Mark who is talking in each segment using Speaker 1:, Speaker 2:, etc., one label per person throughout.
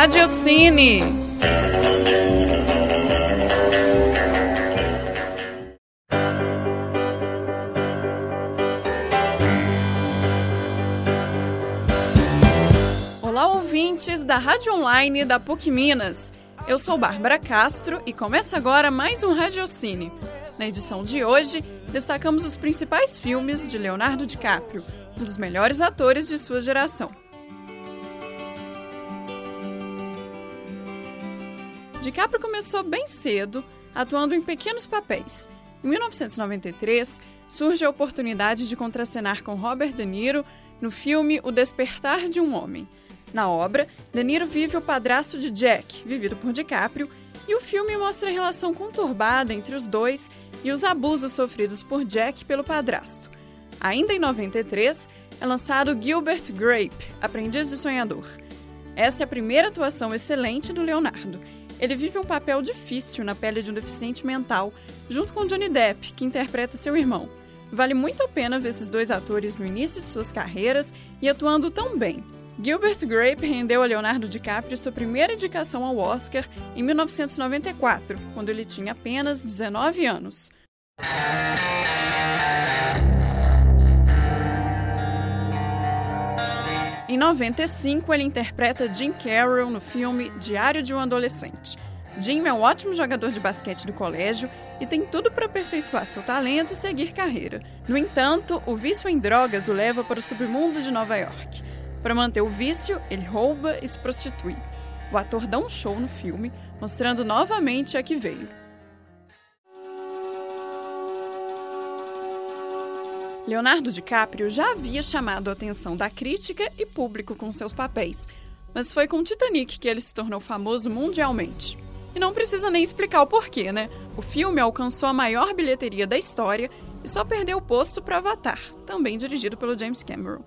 Speaker 1: Radiocine. Olá, ouvintes da Rádio Online da PUC Minas. Eu sou Bárbara Castro e começa agora mais um Radiocine. Na edição de hoje, destacamos os principais filmes de Leonardo DiCaprio, um dos melhores atores de sua geração. DiCaprio começou bem cedo, atuando em pequenos papéis. Em 1993, surge a oportunidade de contracenar com Robert De Niro no filme O Despertar de um Homem. Na obra, De Niro vive o padrasto de Jack, vivido por DiCaprio, e o filme mostra a relação conturbada entre os dois e os abusos sofridos por Jack pelo padrasto. Ainda em 93, é lançado Gilbert Grape, Aprendiz de Sonhador. Essa é a primeira atuação excelente do Leonardo. Ele vive um papel difícil na pele de um deficiente mental, junto com Johnny Depp, que interpreta seu irmão. Vale muito a pena ver esses dois atores no início de suas carreiras e atuando tão bem. Gilbert Grape rendeu a Leonardo DiCaprio sua primeira indicação ao Oscar em 1994, quando ele tinha apenas 19 anos. Em 95, ele interpreta Jim Carroll no filme Diário de um Adolescente. Jim é um ótimo jogador de basquete do colégio e tem tudo para aperfeiçoar seu talento e seguir carreira. No entanto, o vício em drogas o leva para o submundo de Nova York. Para manter o vício, ele rouba e se prostitui. O ator dá um show no filme, mostrando novamente a que veio. Leonardo DiCaprio já havia chamado a atenção da crítica e público com seus papéis, mas foi com Titanic que ele se tornou famoso mundialmente. E não precisa nem explicar o porquê, né? O filme alcançou a maior bilheteria da história e só perdeu o posto para Avatar, também dirigido pelo James Cameron.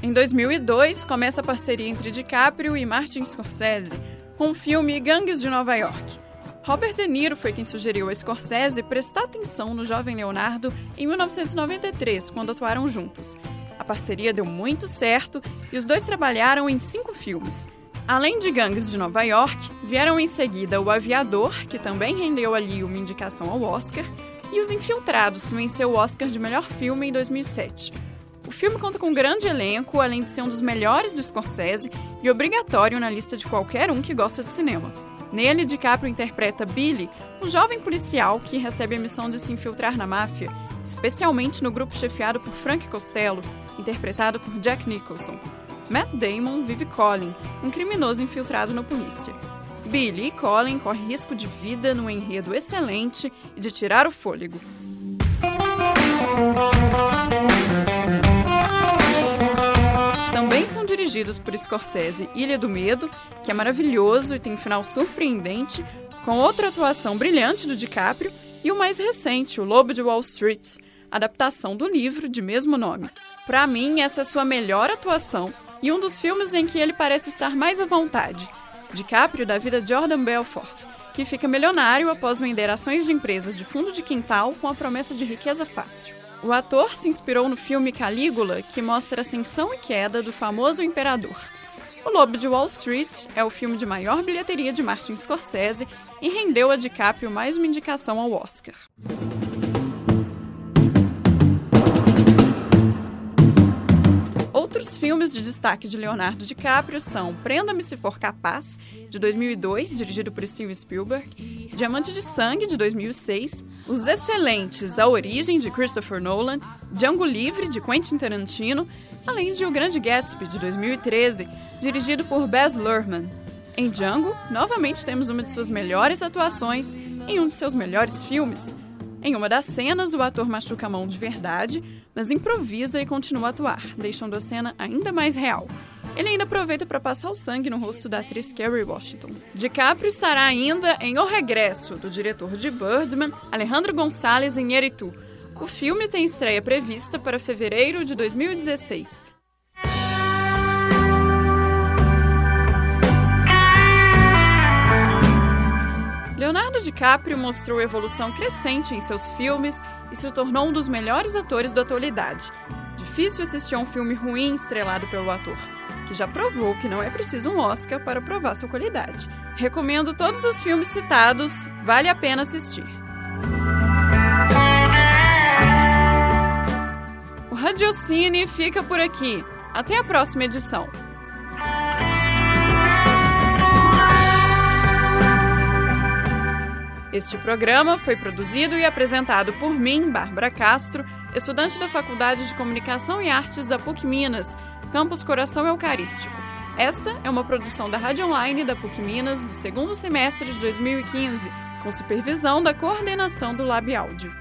Speaker 1: Em 2002, começa a parceria entre DiCaprio e Martin Scorsese, com o filme Gangues de Nova York. Robert De Niro foi quem sugeriu a Scorsese prestar atenção no jovem Leonardo em 1993, quando atuaram juntos. A parceria deu muito certo e os dois trabalharam em cinco filmes. Além de Gangues de Nova York, vieram em seguida O Aviador, que também rendeu ali uma indicação ao Oscar, e Os Infiltrados, que venceu o Oscar de melhor filme em 2007. O filme conta com um grande elenco, além de ser um dos melhores do Scorsese e obrigatório na lista de qualquer um que gosta de cinema. Nele, DiCaprio interpreta Billy, um jovem policial que recebe a missão de se infiltrar na máfia, especialmente no grupo chefiado por Frank Costello, interpretado por Jack Nicholson. Matt Damon vive Colin, um criminoso infiltrado na polícia. Billy e Colin correm risco de vida num enredo excelente e de tirar o fôlego. Dirigidos por Scorsese Ilha do Medo, que é maravilhoso e tem um final surpreendente, com outra atuação brilhante do DiCaprio, e o mais recente, O Lobo de Wall Street, adaptação do livro de mesmo nome. Para mim, essa é sua melhor atuação e um dos filmes em que ele parece estar mais à vontade. DiCaprio da vida de Jordan Belfort, que fica milionário após vender ações de empresas de fundo de quintal com a promessa de riqueza fácil. O ator se inspirou no filme Calígula, que mostra a ascensão e queda do famoso imperador. O Lobo de Wall Street é o filme de maior bilheteria de Martin Scorsese e rendeu a DiCaprio mais uma indicação ao Oscar. Outros filmes de destaque de Leonardo DiCaprio são Prenda-me se for capaz, de 2002, dirigido por Steven Spielberg, Diamante de Sangue, de 2006, Os Excelentes, A Origem, de Christopher Nolan, Django Livre, de Quentin Tarantino, além de O Grande Gatsby, de 2013, dirigido por Baz Luhrmann. Em Django, novamente temos uma de suas melhores atuações em um de seus melhores filmes. Em uma das cenas, o ator machuca a mão de verdade, mas improvisa e continua a atuar, deixando a cena ainda mais real. Ele ainda aproveita para passar o sangue no rosto da atriz Kerry Washington. DiCaprio estará ainda em O Regresso, do diretor de Birdman, Alejandro González Iñárritu. O filme tem estreia prevista para fevereiro de 2016. DiCaprio mostrou evolução crescente em seus filmes e se tornou um dos melhores atores da atualidade. Difícil assistir a um filme ruim estrelado pelo ator, que já provou que não é preciso um Oscar para provar sua qualidade. Recomendo todos os filmes citados, vale a pena assistir. O Radiocine fica por aqui. Até a próxima edição. Este programa foi produzido e apresentado por mim, Bárbara Castro, estudante da Faculdade de Comunicação e Artes da PUC Minas, campus Coração Eucarístico. Esta é uma produção da Rádio Online da PUC Minas do segundo semestre de 2015, com supervisão da coordenação do Lab Áudio.